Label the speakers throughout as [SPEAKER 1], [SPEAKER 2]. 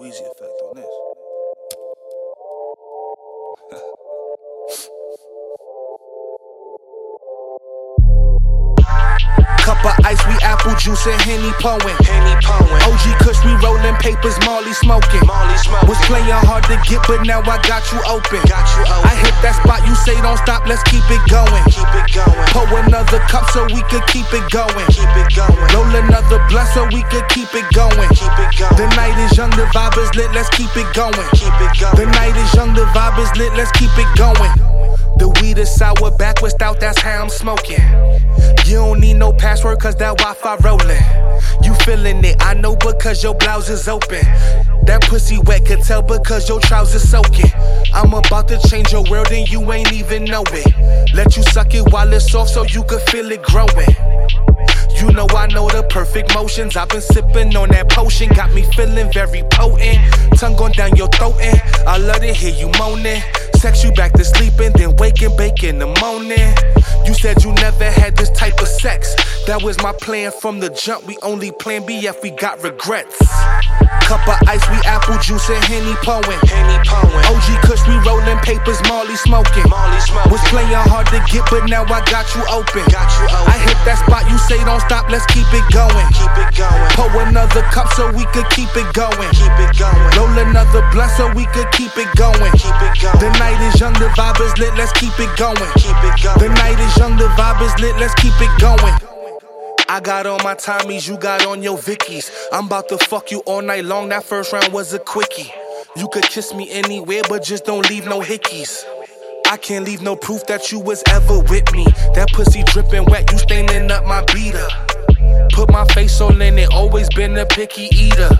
[SPEAKER 1] Wheezy effect on this.
[SPEAKER 2] Of ice, we apple juice and Henny Poin.
[SPEAKER 1] Henny Poin.
[SPEAKER 2] OG Kush, we rolling papers, Molly smoking.
[SPEAKER 1] Molly smoking.
[SPEAKER 2] Was playing hard to get, but now I got you open.
[SPEAKER 1] Got you open.
[SPEAKER 2] I hit that spot, you say don't stop, let's keep it going.
[SPEAKER 1] Keep it going.
[SPEAKER 2] Pour another cup so we could keep it going.
[SPEAKER 1] Keep it going.
[SPEAKER 2] Roll another blunt so we could keep it going.
[SPEAKER 1] Keep it going.
[SPEAKER 2] The night is young, the vibe is lit, let's keep it going.
[SPEAKER 1] Keep it going.
[SPEAKER 2] The night is young, the vibe is lit, let's keep it going. The weed is sour, backwards out, that's how I'm smoking. You don't need no password, cause that Wi Fi rolling. You feeling it, I know because your blouse is open. That pussy wet, could tell because your trousers soaking. I'm about to change your world and you ain't even know it. Let you suck it while it's soft so you can feel it growing. You know I know the perfect motions. I've been sipping on that potion, got me feeling very potent. Tongue going down your throat, and I love to hear you moaning. Sex you back to sleeping, then wake and bake in the morning. You said you never had this type. That was my plan from the jump. We only plan B if we got regrets. Cup of ice, we apple juice and Henny Poin.
[SPEAKER 1] Henny Poin.
[SPEAKER 2] OG Kush, we rolling papers, Molly smoking.
[SPEAKER 1] Molly smoking.
[SPEAKER 2] Was playing hard to get, but now I got you open.
[SPEAKER 1] Got you open.
[SPEAKER 2] I hit that spot, you say don't stop, let's keep it going.
[SPEAKER 1] Keep it going.
[SPEAKER 2] Pour another cup so we could keep it going.
[SPEAKER 1] Keep it going.
[SPEAKER 2] Roll another blunt so we could keep it going.
[SPEAKER 1] Keep it going.
[SPEAKER 2] The night is young, the vibe is lit, let's keep it going.
[SPEAKER 1] Keep it going.
[SPEAKER 2] The night is young, the vibe is lit, let's keep it going. I got on my Tommies, you got on your Vickies. I'm about to fuck you all night long, that first round was a quickie. You could kiss me anywhere, but just don't leave no hickeys. I can't leave no proof that you was ever with me. That pussy dripping wet, you staining up my beater. Put my face on it, always been a picky eater.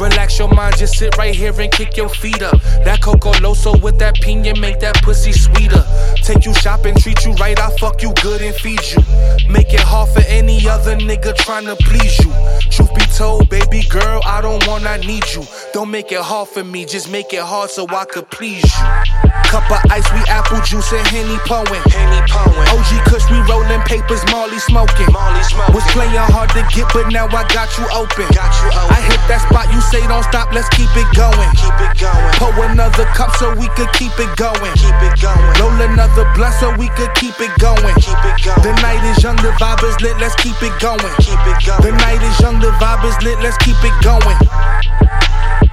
[SPEAKER 2] Relax your mind, just sit right here and kick your feet up. That Coco Loso with that pina make that pussy sweeter. Take you shopping, treat you right, I fuck you good and feed you. Make it hard any other nigga trying to please you. Truth be told, baby girl, I don't want, I need you. Don't make it hard for me, just make it hard so I could please you. Cup of ice, we apple juice and Henny Poin.
[SPEAKER 1] Henny Poin.
[SPEAKER 2] OG Kush, we rolling papers, Molly smoking.
[SPEAKER 1] Molly smoking.
[SPEAKER 2] Was playing hard to get, but now I got you open.
[SPEAKER 1] Got you open.
[SPEAKER 2] I hit that spot, you say don't stop, let's keep it going.
[SPEAKER 1] Keep it going.
[SPEAKER 2] Pour another cup so we could keep it going.
[SPEAKER 1] Keep it going.
[SPEAKER 2] Roll another blunt so we could keep it going.
[SPEAKER 1] Keep it going.
[SPEAKER 2] The night is young, the vibe is lit, let's keep it going.
[SPEAKER 1] Keep it going.
[SPEAKER 2] The night is young, the vibe is lit, let's keep it going.